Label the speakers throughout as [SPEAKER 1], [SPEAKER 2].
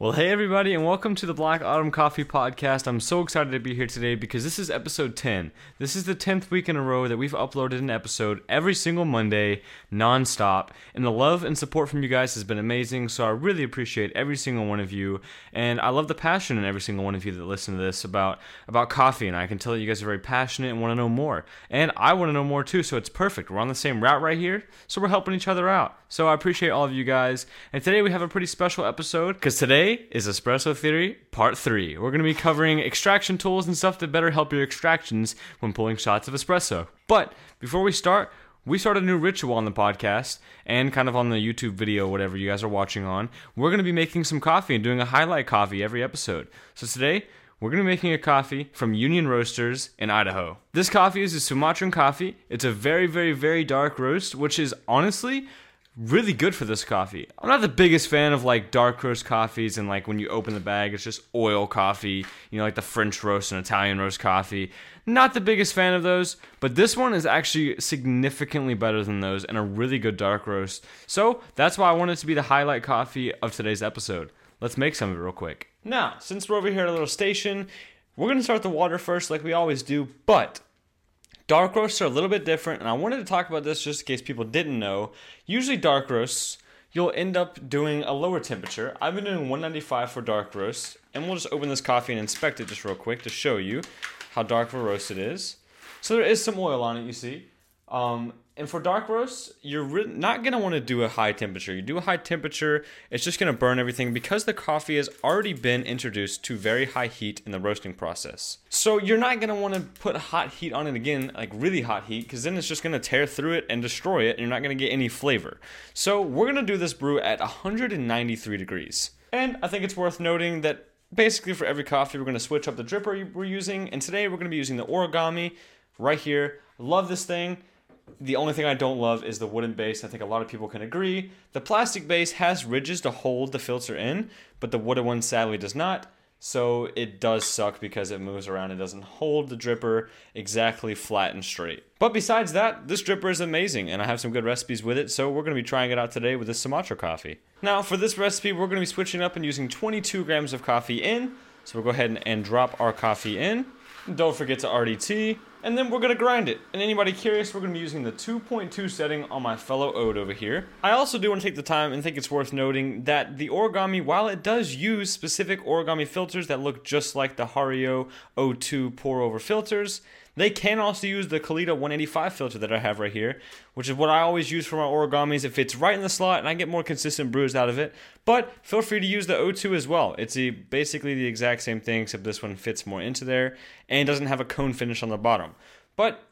[SPEAKER 1] Well, hey everybody, and welcome to the Black Autumn Coffee Podcast. I'm so excited to be here today because this is episode 10. This is the 10th week in a row that we've uploaded an episode every single Monday, nonstop. And the love and support from you guys has been amazing, so I really appreciate every single one of you. And I love the passion in every single one of you that listen to this about, about coffee. And I can tell that you guys are very passionate and want to know more. And I want to know more too, so it's perfect. We're on the same route right here, so we're helping each other out. So I appreciate all of you guys. And today we have a pretty special episode because today is Espresso Theory Part 3. We're going to be covering extraction tools and stuff that better help your extractions when pulling shots of espresso. But before we start, we started a new ritual on the podcast and kind of on the YouTube video, whatever you guys are watching on. We're going to be making some coffee and doing a highlight coffee every episode. So today, we're going to be making a coffee from Union Roasters in Idaho. This coffee is a Sumatran coffee. It's a very, very, very dark roast, which is honestly really good for this coffee. I'm not the biggest fan of like dark roast coffees and like when you open the bag it's just oil coffee, you know, like the French roast and Italian roast coffee. Not the biggest fan of those, but this one is actually significantly better than those and a really good dark roast. So that's why I want it to be the highlight coffee of today's episode. Let's make some of it real quick. Now, since we're over here at a little station, we're gonna start the water first like we always do, but Dark roasts are a little bit different, and I wanted to talk about this just in case people didn't know. Usually, dark roasts, you'll end up doing a lower temperature. I've been doing 195 for dark roast, and we'll just open this coffee and inspect it just real quick to show you how dark of a roast it is. So there is some oil on it, you see. Um, and for dark roast, you're re- not going to want to do a high temperature. You do a high temperature, it's just going to burn everything because the coffee has already been introduced to very high heat in the roasting process. So you're not going to want to put hot heat on it again, like really hot heat, because then it's just going to tear through it and destroy it, and you're not going to get any flavor. So we're going to do this brew at 193 degrees. And I think it's worth noting that basically for every coffee, we're going to switch up the dripper we're using. And today we're going to be using the origami right here. Love this thing. The only thing I don't love is the wooden base. I think a lot of people can agree. The plastic base has ridges to hold the filter in, but the wooden one sadly does not. So it does suck because it moves around. It doesn't hold the dripper exactly flat and straight. But besides that, this dripper is amazing and I have some good recipes with it. So we're going to be trying it out today with this Sumatra coffee. Now for this recipe, we're going to be switching up and using 22 grams of coffee in. So we'll go ahead and, and drop our coffee in. Don't forget to RDT and then we're to grind it. And anybody curious, we're to be using the 2.2 setting on my fellow Ode over here. I also do want to take the time and think it's worth noting that the origami, while it does use specific origami filters that look just like the Hario O2 pour over filters, they can also use the Kalita 185 filter that I have right here, which is what I always use for my origamis. It fits right in the slot and I get more consistent brews out of it. But feel free to use the O2 as well. It's a, basically the exact same thing, except this one fits more into there and doesn't have a cone finish on the bottom. But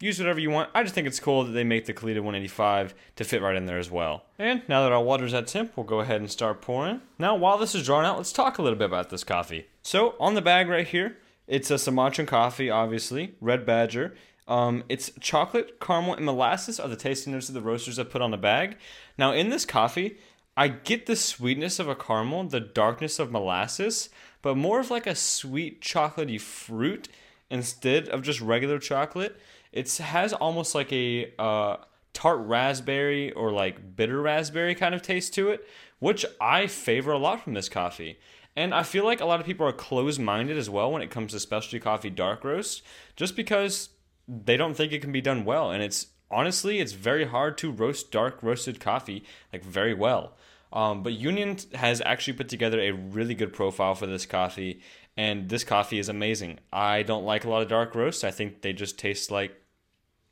[SPEAKER 1] use whatever you want. I just think it's cool that they make the Kalita 185 to fit right in there as well. And now that our water's at temp, we'll go ahead and start pouring. Now, while this is drawn out, let's talk a little bit about this coffee. So, on the bag right here, it's a Sumatran coffee, obviously, Red Badger. Um, it's chocolate, caramel, and molasses are the tasting notes that the roasters have put on the bag. Now, in this coffee, I get the sweetness of a caramel, the darkness of molasses, but more of like a sweet chocolatey fruit instead of just regular chocolate. It has almost like a uh, tart raspberry or like bitter raspberry kind of taste to it, which I favor a lot from this coffee. And I feel like a lot of people are closed minded as well when it comes to specialty coffee dark roast, just because they don't think it can be done well. And it's honestly, it's very hard to roast dark roasted coffee like very well. Um, but Union has actually put together a really good profile for this coffee, and this coffee is amazing. I don't like a lot of dark roasts. I think they just taste like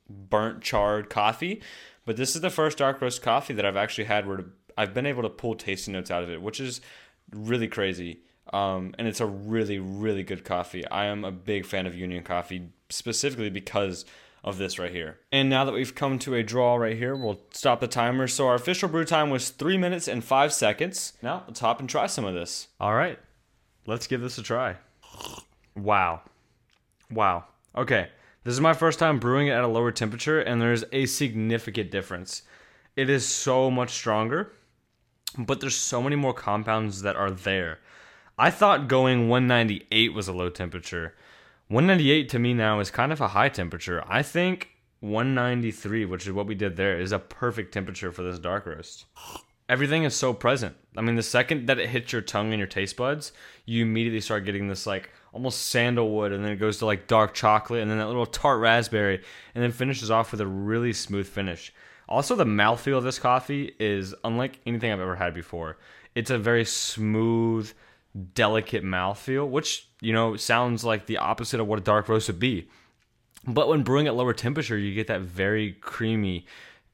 [SPEAKER 1] burnt charred coffee. But this is the first dark roast coffee that I've actually had where I've been able to pull tasting notes out of it, which is really crazy. Um, and it's a really, really good coffee. I am a big fan of Union Coffee specifically because of this right here. And now that we've come to a draw right here, we'll stop the timer. So our official brew time was three minutes and five seconds. Now let's hop and try some of this. All right, let's give this a try. Wow. Wow. Okay, this is my first time brewing it at a lower temperature, and there's a significant difference. It is so much stronger but there's so many more compounds that are there. I thought going 198 was a low temperature. 198 to me now is kind of a high temperature. I think 193, which is what we did there, is a perfect temperature for this dark roast. everything is so present. I mean, the second that it hits your tongue and your taste buds, you immediately start getting this like almost sandalwood, and then it goes to like dark chocolate, and then that little tart raspberry, and then finishes off with a really smooth finish. Also, the mouthfeel of this coffee is unlike anything I've ever had before. It's a very smooth, delicate mouthfeel, which, you know, sounds like the opposite of what a dark roast would be. But when brewing at lower temperature, you get that very creamy,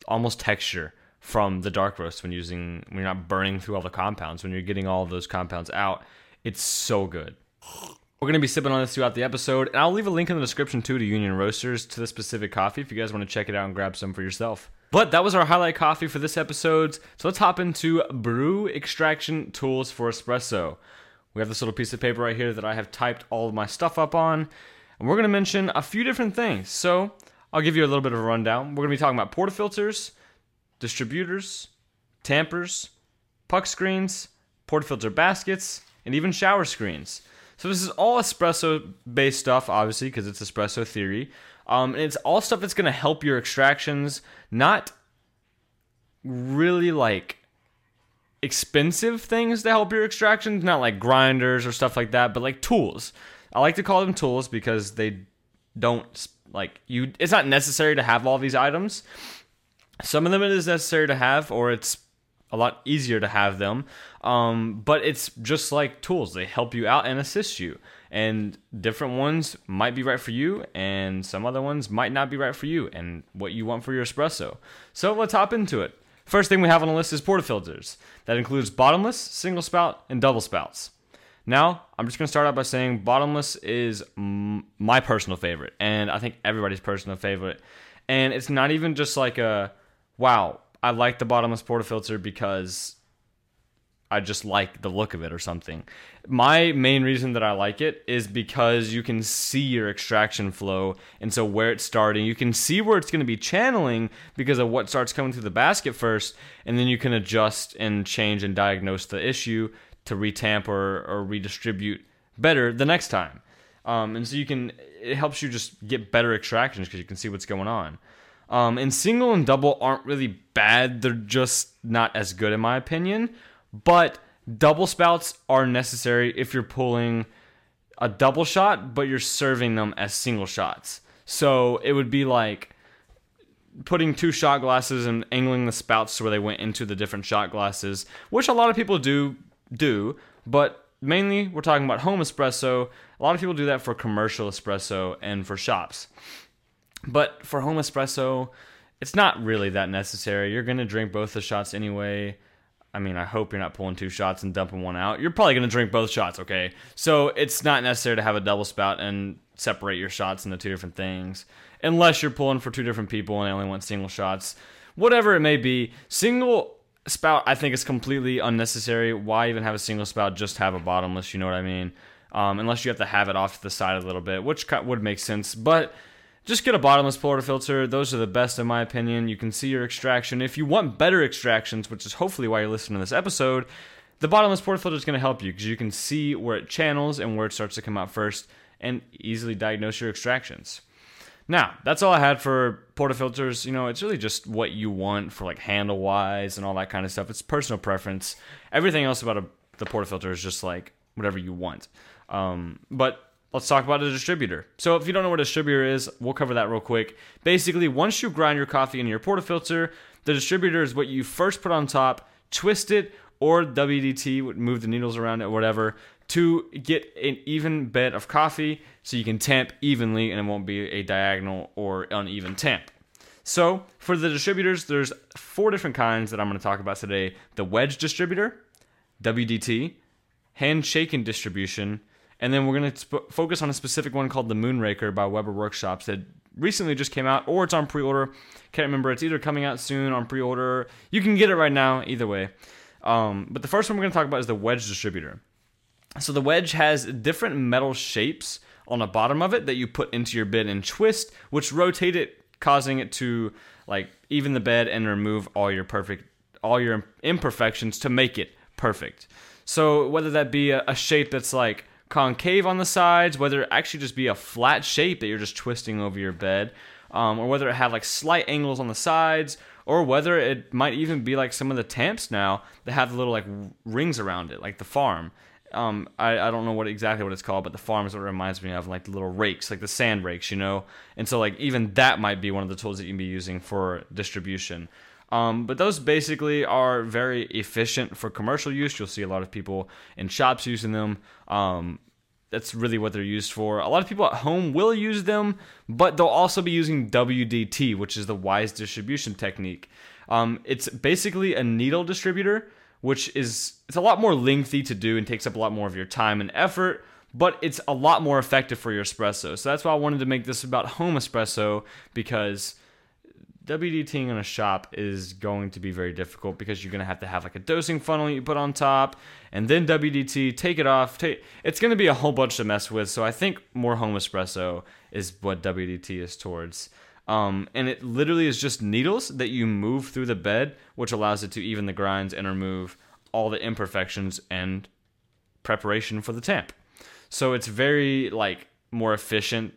[SPEAKER 1] almost texture from the dark roast when using when you're not burning through all the compounds, when you're getting all those compounds out. It's so good. We're going to be sipping on this throughout the episode, and I'll leave a link in the description too to Union Roasters to the specific coffee if you guys want to check it out and grab some for yourself. But that was our highlight coffee for this episode. So let's hop into brew extraction tools for espresso. We have this little piece of paper right here that I have typed all of my stuff up on, and we're going to mention a few different things. So I'll give you a little bit of a rundown. We're going to be talking about portafilters, distributors, tampers, puck screens, portafilter baskets, and even shower screens. So this is all espresso based stuff, obviously, because it's espresso theory. Um, and it's all stuff that's going to help your extractions, not really like expensive things to help your extractions, not like grinders or stuff like that, but like tools. I like to call them tools because they don't like you. It's not necessary to have all these items. Some of them it is necessary to have, or it's a lot easier to have them. Um, but it's just like tools; they help you out and assist you. And different ones might be right for you, and some other ones might not be right for you, and what you want for your espresso. So let's hop into it. First thing we have on the list is portafilters. That includes bottomless, single spout, and double spouts. Now, I'm just going to start out by saying bottomless is m- my personal favorite, and I think everybody's personal favorite. And it's not even just like a, wow, I like the bottomless portafilter because I just like the look of it or something. My main reason that I like it is because you can see your extraction flow and so where it's starting. You can see where it's going to be channeling because of what starts coming through the basket first, and then you can adjust and change and diagnose the issue to retamp or, or redistribute better the next time. Um, and so you can, it helps you just get better extractions because you can see what's going on. Um, and single and double aren't really bad, they're just not as good in my opinion but double spouts are necessary if you're pulling a double shot, but you're serving them as single shots. So it would be like putting two shot glasses and angling the spouts to where they went into the different shot glasses, which a lot of people do do, but mainly we're talking about home espresso. A lot of people do that for commercial espresso and for shops. But for home espresso, it's not really that necessary. You're going to drink both the shots anyway. I mean, I hope you're not pulling two shots and dumping one out. You're probably going to drink both shots, okay? So it's not necessary to have a double spout and separate your shots into two different things, unless you're pulling for two different people and they only want single shots. Whatever it may be, single spout I think is completely unnecessary. Why even have a single spout? Just have a bottomless, you know what I mean? Um, unless you have to have it off to the side a little bit, which would make sense. But just get a bottomless portafilter. Those are the best in my opinion. You can see your extraction. If you want better extractions, which is hopefully why you're listening to this episode, the bottomless portafilter is going to help you because you can see where it channels and where it starts to come out first and easily diagnose your extractions. Now, that's all I had for portafilters. You know, it's really just what you want for like handle wise and all that kind of stuff. It's personal preference. Everything else about a, the portafilter is just like whatever you want. Um, but let's talk about a distributor. So, if you don't know what a distributor is, we'll cover that real quick. Basically, once you grind your coffee into your portafilter, the distributor is what you first put on top, twist it, or WDT would move the needles around it, or whatever, to get an even bed of coffee so you can tamp evenly and it won't be a diagonal or uneven tamp. So, for the distributors, there's four different kinds that I'm going to talk about today the wedge distributor, WDT, handshaken distribution, and then we're going to sp- focus on a specific one called the Moonraker by Weber Workshops that recently just came out, or it's on pre-order. Can't remember. It's either coming out soon on pre-order. You can get it right now, either way. Um, but the first one we're going to talk about is the Wedge distributor. So the Wedge has different metal shapes on the bottom of it that you put into your bed and twist, which rotate it, causing it to like even the bed and remove all your perfect, all your imperfections to make it perfect. So whether that be a, a shape that's like concave on the sides, whether it actually just be a flat shape that you're just twisting over your bed, um, or whether it had like slight angles on the sides, or whether it might even be like some of the tamps now that have the little like rings around it, like the farm. Um, I, I don't know what exactly what it's called, but the farm is what it reminds me of, like the little rakes, like the sand rakes, you know. And so like even that might be one of the tools that you can be using for distribution. Um, but those basically are very efficient for commercial use. You'll see a lot of people in shops using them. Um, that's really what they're used for. A lot of people at home will use them, but they'll also be using WDT, which is the Weiss distribution technique. Um, it's basically a needle distributor, which is it's a lot more lengthy to do and takes up a lot more of your time and effort, but it's a lot more effective for your espresso. So that's why I wanted to make this about home espresso because WDTing in a shop is going to be very difficult because you're going to have to have like a dosing funnel you put on top and then WDT, take it off. Take, it's going to be a whole bunch to mess with. So I think more home espresso is what WDT is towards. Um, and it literally is just needles that you move through the bed, which allows it to even the grinds and remove all the imperfections and preparation for the tamp. So it's very like more efficient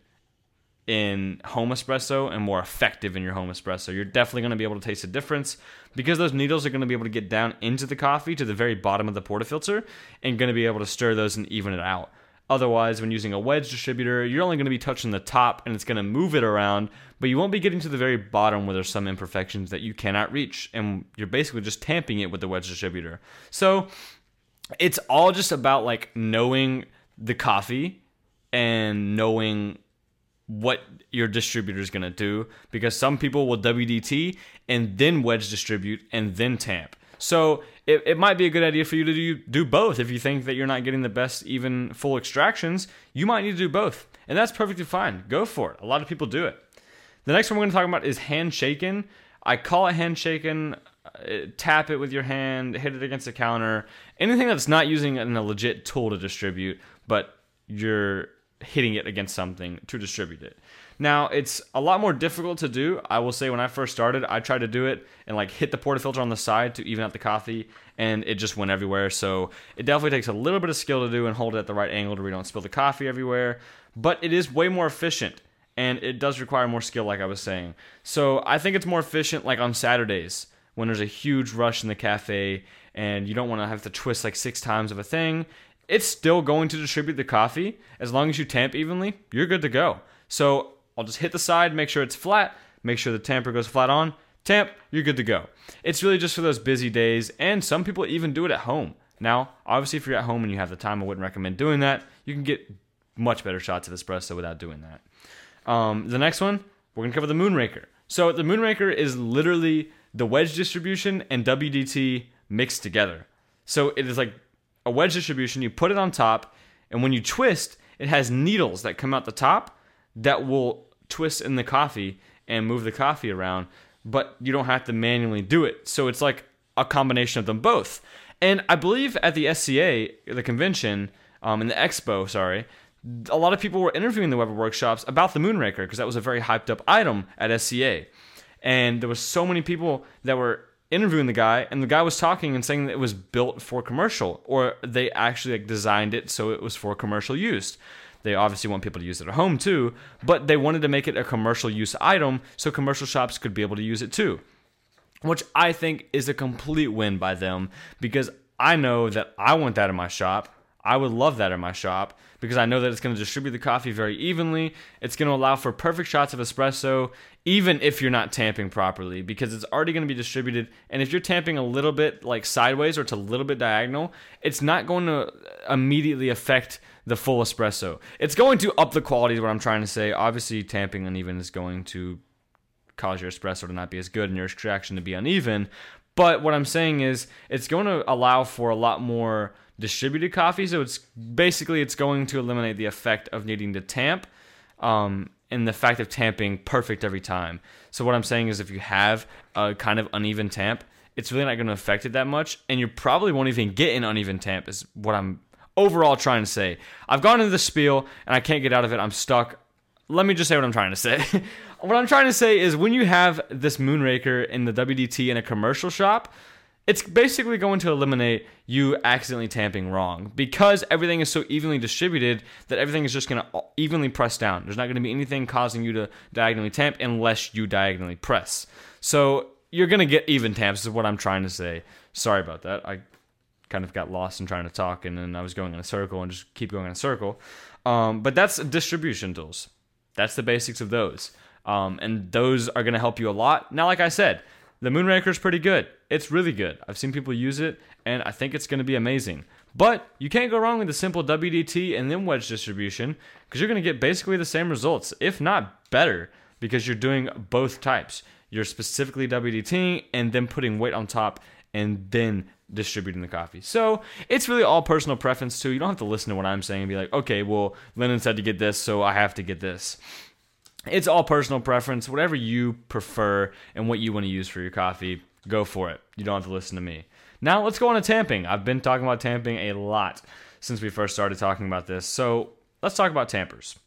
[SPEAKER 1] in home espresso and more effective in your home espresso. You're definitely going to be able to taste a difference because those needles are going to be able to get down into the coffee to the very bottom of the portafilter and going to be able to stir those and even it out. Otherwise, when using a wedge distributor, you're only going to be touching the top and it's going to move it around, but you won't be getting to the very bottom where there's some imperfections that you cannot reach. And you're basically just tamping it with the wedge distributor. So it's all just about like knowing the coffee and knowing what your distributor is going to do because some people will WDT and then wedge distribute and then tamp. So it, it might be a good idea for you to do, do both. If you think that you're not getting the best, even full extractions, you might need to do both. And that's perfectly fine. Go for it. A lot of people do it. The next one we're going to talk about is handshaken. I call it handshaken. Uh, tap it with your hand, hit it against the counter. Anything that's not using a legit tool to distribute, but you're hitting it against something to distribute it. Now, it's a lot more difficult to do. I will say when I first started, I tried to do it and like hit the portafilter on the side to even out the coffee and it just went everywhere. So, it definitely takes a little bit of skill to do and hold it at the right angle to where you don't spill the coffee everywhere, but it is way more efficient and it does require more skill like I was saying. So, I think it's more efficient like on Saturdays when there's a huge rush in the cafe and you don't want to have to twist like six times of a thing it's still going to distribute the coffee. As long as you tamp evenly, you're good to go. So I'll just hit the side, make sure it's flat, make sure the tamper goes flat on, tamp, you're good to go. It's really just for those busy days, and some people even do it at home. Now, obviously, if you're at home and you have the time, I wouldn't recommend doing that. You can get much better shots of espresso without doing that. Um, the next one, we're to cover the Moonraker. So, the Moonraker is literally the wedge distribution and WDT mixed together. So, it is like a wedge distribution, you put it on top, and when you twist, it has needles that come out the top that will twist in the coffee and move the coffee around, but you don't have to manually do it. So it's like a combination of them both. And I believe at the SCA, the convention, um, in the expo, sorry, a lot of people were interviewing the Weber workshops about the Moonraker because that was a very hyped up item at SCA. And there was so many people that were interviewing the guy, and the guy was talking and saying that it was built for commercial, or they actually like designed it so it was for commercial use. They obviously want people to use it at home too, but they wanted to make it a commercial use item so commercial shops could be able to use it too. Which I think is a complete win by them because I know that I want that in my shop. I would love that in my shop because I know that it's going to distribute the coffee very evenly. It's going to allow for perfect shots of espresso even if you're not tamping properly because it's already going to be distributed. And if you're tamping a little bit like sideways or it's a little bit diagonal it's not going to immediately affect the full espresso. It's going to up the quality is what i'm trying to say. Obviously tamping uneven is going to cause your espresso to not be as good and your extraction to be uneven. But what i'm saying is it's going to allow for a lot more distributed coffee so it's basically it's going to eliminate the effect of needing to tamp um, and the fact of tamping perfect every time. So what I'm saying is if you have a kind of uneven tamp, it's really not going to affect it that much, and you probably won't even get an uneven tamp. Is what I'm overall trying to say. I've gone into the spiel and I can't get out of it. I'm stuck. Let me just say what I'm trying to say. what I'm trying to say is when you have this Moonraker in the WDT in a commercial shop, it's basically going to eliminate you accidentally tamping wrong because everything is so evenly distributed that everything is just going to evenly press down. There's not going to be anything causing you to diagonally tamp unless you diagonally press. So you're gonna get even tamps is what I'm trying to say. Sorry about that. I kind of got lost in trying to talk and then I was going in a circle and just keep going in a circle. Um, but that's distribution tools. That's the basics of those. Um, and those are going to help you a lot. Now, like I said, the Moonraker is pretty good. It's really good. I've seen people use it, and I think it's going to be amazing. But you can't go wrong with the simple WDT and then wedge distribution because you're going to get basically the same results, if not better, because you're doing both types. You're specifically WDTing and then putting weight on top and then distributing the coffee. So it's really all personal preference too. You don't have to listen to what I'm saying and be like, okay, well, Lennon said to get this, so I have to get this. It's all personal preference. Whatever you prefer and what you want to use for your coffee, go for it. You don't have to listen to me. Now let's go on to tamping. I've been talking about tamping a lot since we first started talking about this. So let's talk about tampers.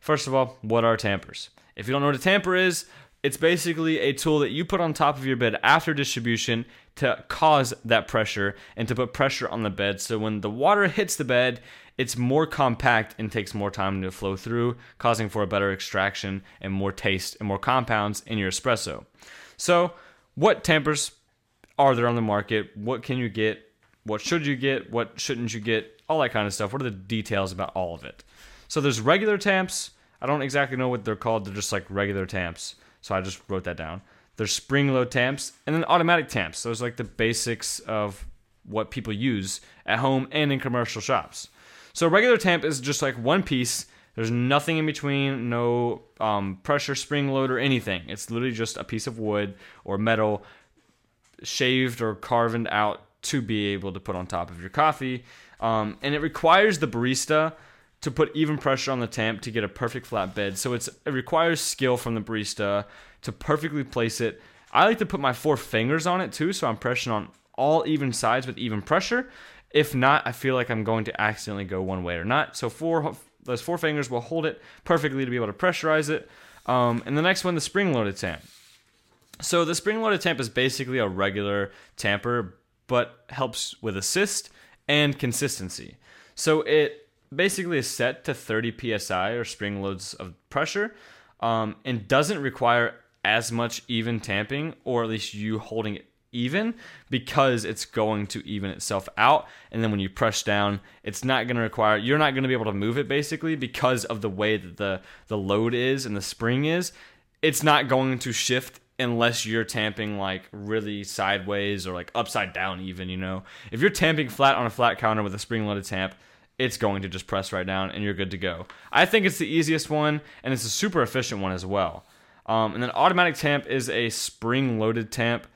[SPEAKER 1] First of all, what are tampers? If you don't know what a tamper is, it's basically a tool that you put on top of your bed after distribution to cause that pressure and to put pressure on the bed. So when the water hits the bed, it's more compact and takes more time to flow through, causing for a better extraction and more taste and more compounds in your espresso. So, what tampers are there on the market? What can you get? What should you get? What shouldn't you get? All that kind of stuff. What are the details about all of it? So, there's regular tamps. I don't exactly know what they're called. They're just like regular tamps. So, I just wrote that down. There's spring load tamps and then automatic tamps. Those are like the basics of what people use at home and in commercial shops. So regular tamp is just like one piece. There's nothing in between, no um, pressure spring load or anything. It's literally just a piece of wood or metal shaved or carved out to be able to put on top of your coffee. Um, and it requires the barista to put even pressure on the tamp to get a perfect flat bed. So it's it requires skill from the barista to perfectly place it. I like to put my four fingers on it too, so I'm pressing on all even sides with even pressure. If not, I feel like I'm going to accidentally go one way or not. So four those four fingers will hold it perfectly to be able to pressurize it. Um, and the next one, the spring loaded tamp. So the spring loaded tamp is basically a regular tamper, but helps with assist and consistency. So it basically is set to 30 psi or spring loads of pressure, um, and doesn't require as much even tamping, or at least you holding it even because it's going to even itself out. And then when you press down it's not going to require you're not going to be able to move it basically because of the way that the the load is and the spring is. It's not going to shift unless you're tamping like really sideways or like upside down even you know? If you're tamping flat on a flat counter with a spring loaded tamp it's going to just press right down and you're good to go. I think it's the easiest one and it's a super efficient one as well. Um, and then automatic tamp is a spring loaded tamp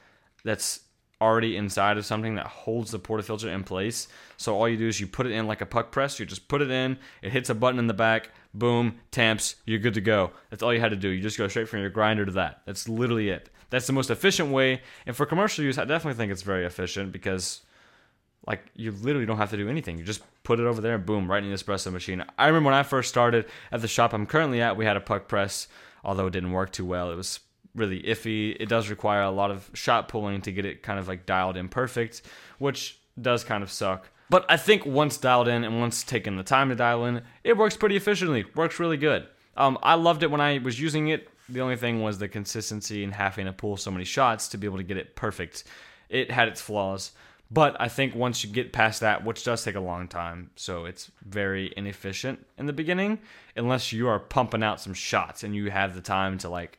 [SPEAKER 1] that's already inside of something that holds the portafilter in place. So all you do is you put it in like a puck press. You just put it in. It hits a button in the back. Boom, tamps. You're good to go. That's all you had to do. You just go straight from your grinder to that. That's literally it. That's the most efficient way. And for commercial use, I definitely think it's very efficient because like you literally don't have to do anything. You just put it over there and boom, right in the espresso machine. I remember when I first started at the shop I'm currently at, we had a puck press, although it didn't work too well. It was really iffy. It does require a lot of shot pulling to get it kind of like dialed in perfect, which does kind of suck. But I think once dialed in and once taken the time to dial in, it works pretty efficiently. Works really good. Um, I loved it when I was using it. The only thing was the consistency and having to pull so many shots to be able to get it perfect. It had its flaws, but I think once you get past that, which does take a long time, so it's very inefficient in the beginning, unless you are pumping out some shots and you have the time to like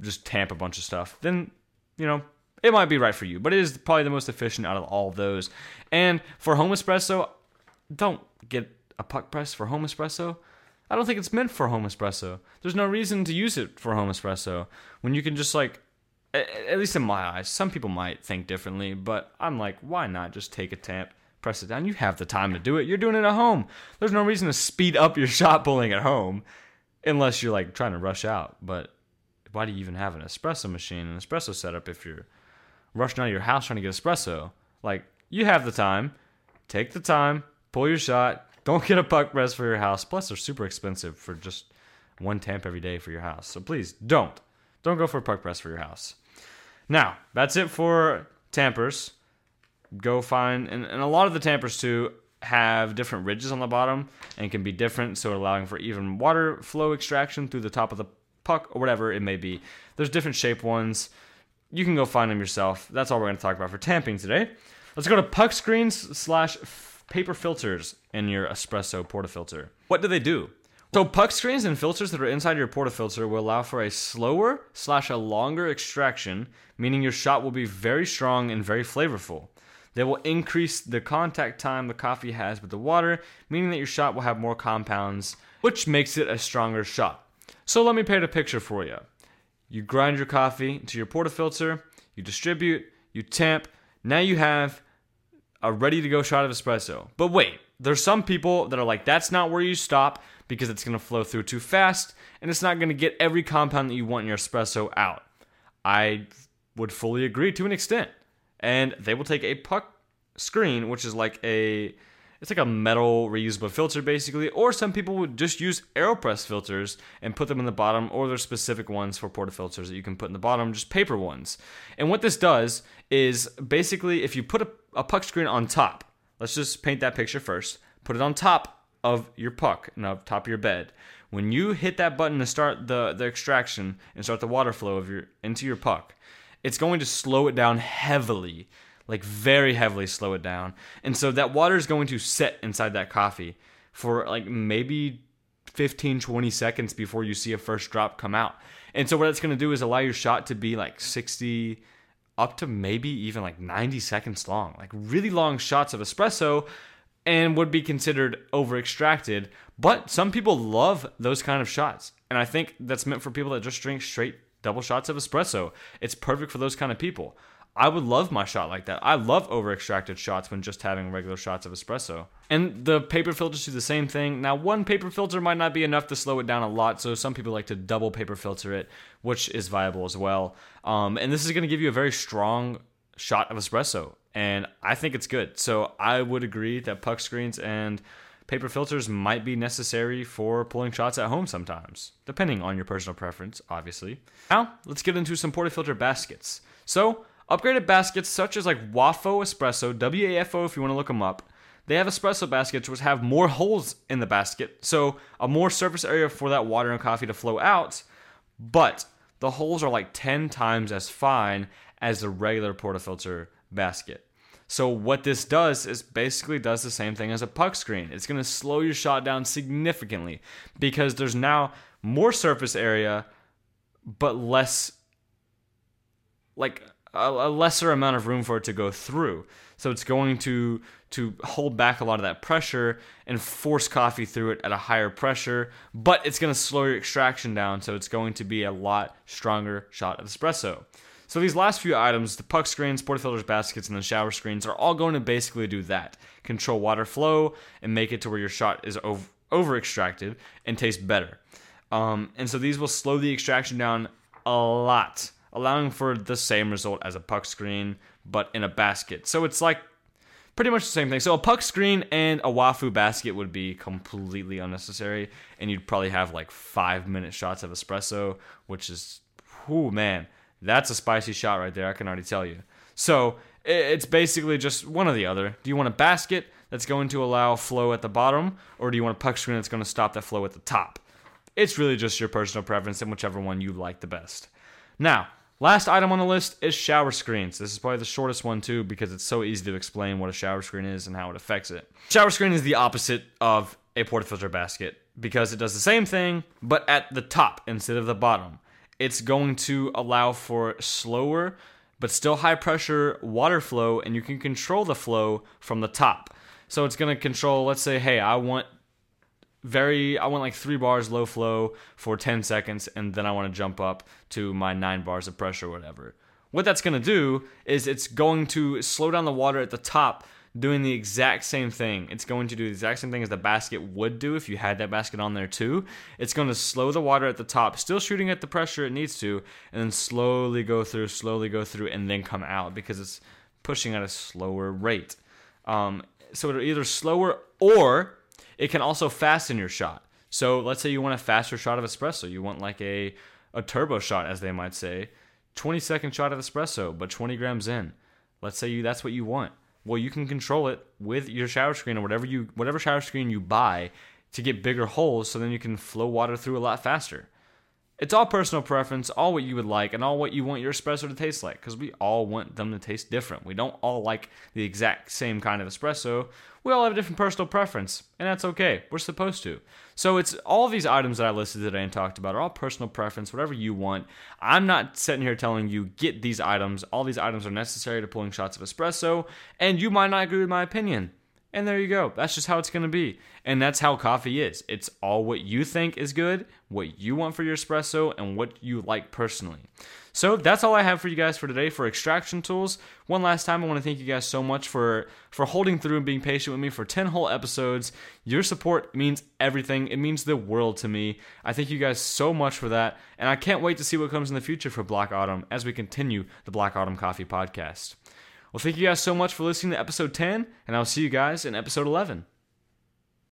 [SPEAKER 1] just tamp a bunch of stuff, then you know it might be right for you. But it is probably the most efficient out of all of those. And for home espresso, don't get a puck press for home espresso. I don't think it's meant for home espresso. There's no reason to use it for home espresso when you can just like at least in my eyes, some people might think differently, but I'm like, why not just take a tamp, press it down? You have the time to do it. You're doing it at home. There's no reason to speed up your shot pulling at home unless you're like trying to rush out. But why do you even have an espresso machine, an espresso setup if you're rushing out of your house trying to get espresso? Like, you have the time. Take the time, pull your shot. Don't get a puck press for your house. Plus, they're super expensive for just one tamp every day for your house. So please don't. Don't go for a puck press for your house. Now, that's it for tampers. Go find, and, and a lot of the tampers too have different ridges on the bottom and can be different, so allowing for even water flow extraction through the top of the puck or whatever it may be. There's different shape ones. you can go find them yourself. That's all we're going to talk about for tamping today. Let's go to puck screens slash paper filters in your espresso portafilter. What do they do? So puck screens and filters that are inside your portafilter will allow for a slower slash a longer extraction, meaning your shot will be very strong and very flavorful. They will increase the contact time the coffee has with the water, meaning that your shot will have more compounds, which makes it a stronger shot. So let me paint a picture for you. You grind your coffee into your portafilter, you distribute, you tamp. Now you have a ready to go shot of espresso. But wait, there's some people that are like, that's not where you stop because it's going to flow through too fast and it's not going to get every compound that you want in your espresso out. I would fully agree to an extent. And they will take a puck screen, which is like a it's like a metal reusable filter basically or some people would just use aeropress filters and put them in the bottom or there's specific ones for portafilters that you can put in the bottom just paper ones. And what this does is basically if you put a, a puck screen on top let's just paint that picture first put it on top of your puck and on top of your bed. When you hit that button to start the, the extraction and start the water flow of your into your puck it's going to slow it down heavily like very heavily slow it down. And so that water is going to set inside that coffee for like maybe 15, 20 seconds before you see a first drop come out. And so what that's going to do is allow your shot to be like 60 up to maybe even like 90 seconds long. Like really long shots of espresso and would be considered over extracted, but some people love those kind of shots. And I think that's meant for people that just drink straight double shots of espresso. It's perfect for those kind of people. I would love my shot like that. I love over extracted shots when just having regular shots of espresso. And the paper filters do the same thing. Now, one paper filter might not be enough to slow it down a lot, so some people like to double paper filter it, which is viable as well. Um, and this is going to give you a very strong shot of espresso, and I think it's good. So I would agree that puck screens and paper filters might be necessary for pulling shots at home sometimes, depending on your personal preference, obviously. Now, let's get into some portafilter baskets. So, Upgraded baskets such as like Wafo Espresso, WAFO if you want to look them up, they have espresso baskets which have more holes in the basket, so a more surface area for that water and coffee to flow out, but the holes are like 10 times as fine as the regular portafilter basket. So what this does is basically does the same thing as a puck screen. It's going to slow your shot down significantly because there's now more surface area but less like a, lesser amount of room for it to go through. So it's going to to hold back a lot of that pressure and force coffee through it at a higher pressure, but it's going to slow your extraction down, so it's going to be a lot stronger shot of espresso. So these last few items, the puck screens, portafilters, baskets, and the shower screens, are all going to basically do that. Control water flow and make it to where your shot is over extracted and tastes better. Um, and so these will slow the extraction down a lot allowing for the same result as a puck screen, but in a basket. So it's like pretty much the same thing. So a puck screen and a Wafo basket would be completely unnecessary, and you'd probably have like five minute shots of espresso, which is, whoo man, that's a spicy shot right there. I can already tell you. So it's basically just one or the other. Do you want a basket that's going to allow flow at the bottom, or do you want a puck screen that's going to stop that flow at the top? It's really just your personal preference and whichever one you like the best. Now, Last item on the list is shower screens. This is probably the shortest one too because it's so easy to explain what a shower screen is and how it affects it. Shower screen is the opposite of a portafilter basket because it does the same thing but at the top instead of the bottom. It's going to allow for slower but still high pressure water flow and you can control the flow from the top. So it's going to control let's say hey, I want very I want like 3 bars low flow for 10 seconds and then I want to jump up to my 9 bars of pressure or whatever. What that's going to do is it's going to slow down the water at the top doing the exact same thing. It's going to do the exact same thing as the basket would do if you had that basket on there too. It's going to slow the water at the top, still shooting at the pressure it needs to, and then slowly go through, slowly go through, and then come out because it's pushing at a slower rate. Um, so it'll either slower or it can also fasten your shot. So let's say you want a faster shot of espresso. You want like a, a turbo shot, as they might say. 20 second shot of espresso, but 20 grams in. Let's say you that's what you want. Well, you can control it with your shower screen or whatever you whatever shower screen you buy to get bigger holes so then you can flow water through a lot faster. It's all personal preference, all what you would like, and all what you want your espresso to taste like, because we all want them to taste different. We don't all like the exact same kind of espresso. We all have a different personal preference, and that's okay. We're supposed to. So it's all these items that I listed today and talked about are all personal preference, whatever you want. I'm not sitting here telling you get these items. All these items are necessary to pulling shots of espresso, and you might not agree with my opinion. And there you go. That's just how it's going to be. And that's how coffee is. It's all what you think is good, what you want for your espresso, and what you like personally. So that's all I have for you guys for today for extraction tools. One last time, I want to thank you guys so much for for holding through and being patient with me for 10 whole episodes. Your support means everything. It means the world to me. I thank you guys so much for that, and I can't wait to see what comes in the future for Black Autumn as we continue the Black Autumn Coffee podcast. Well, thank you guys so much for listening to episode 10, and I'll see you guys in episode 11.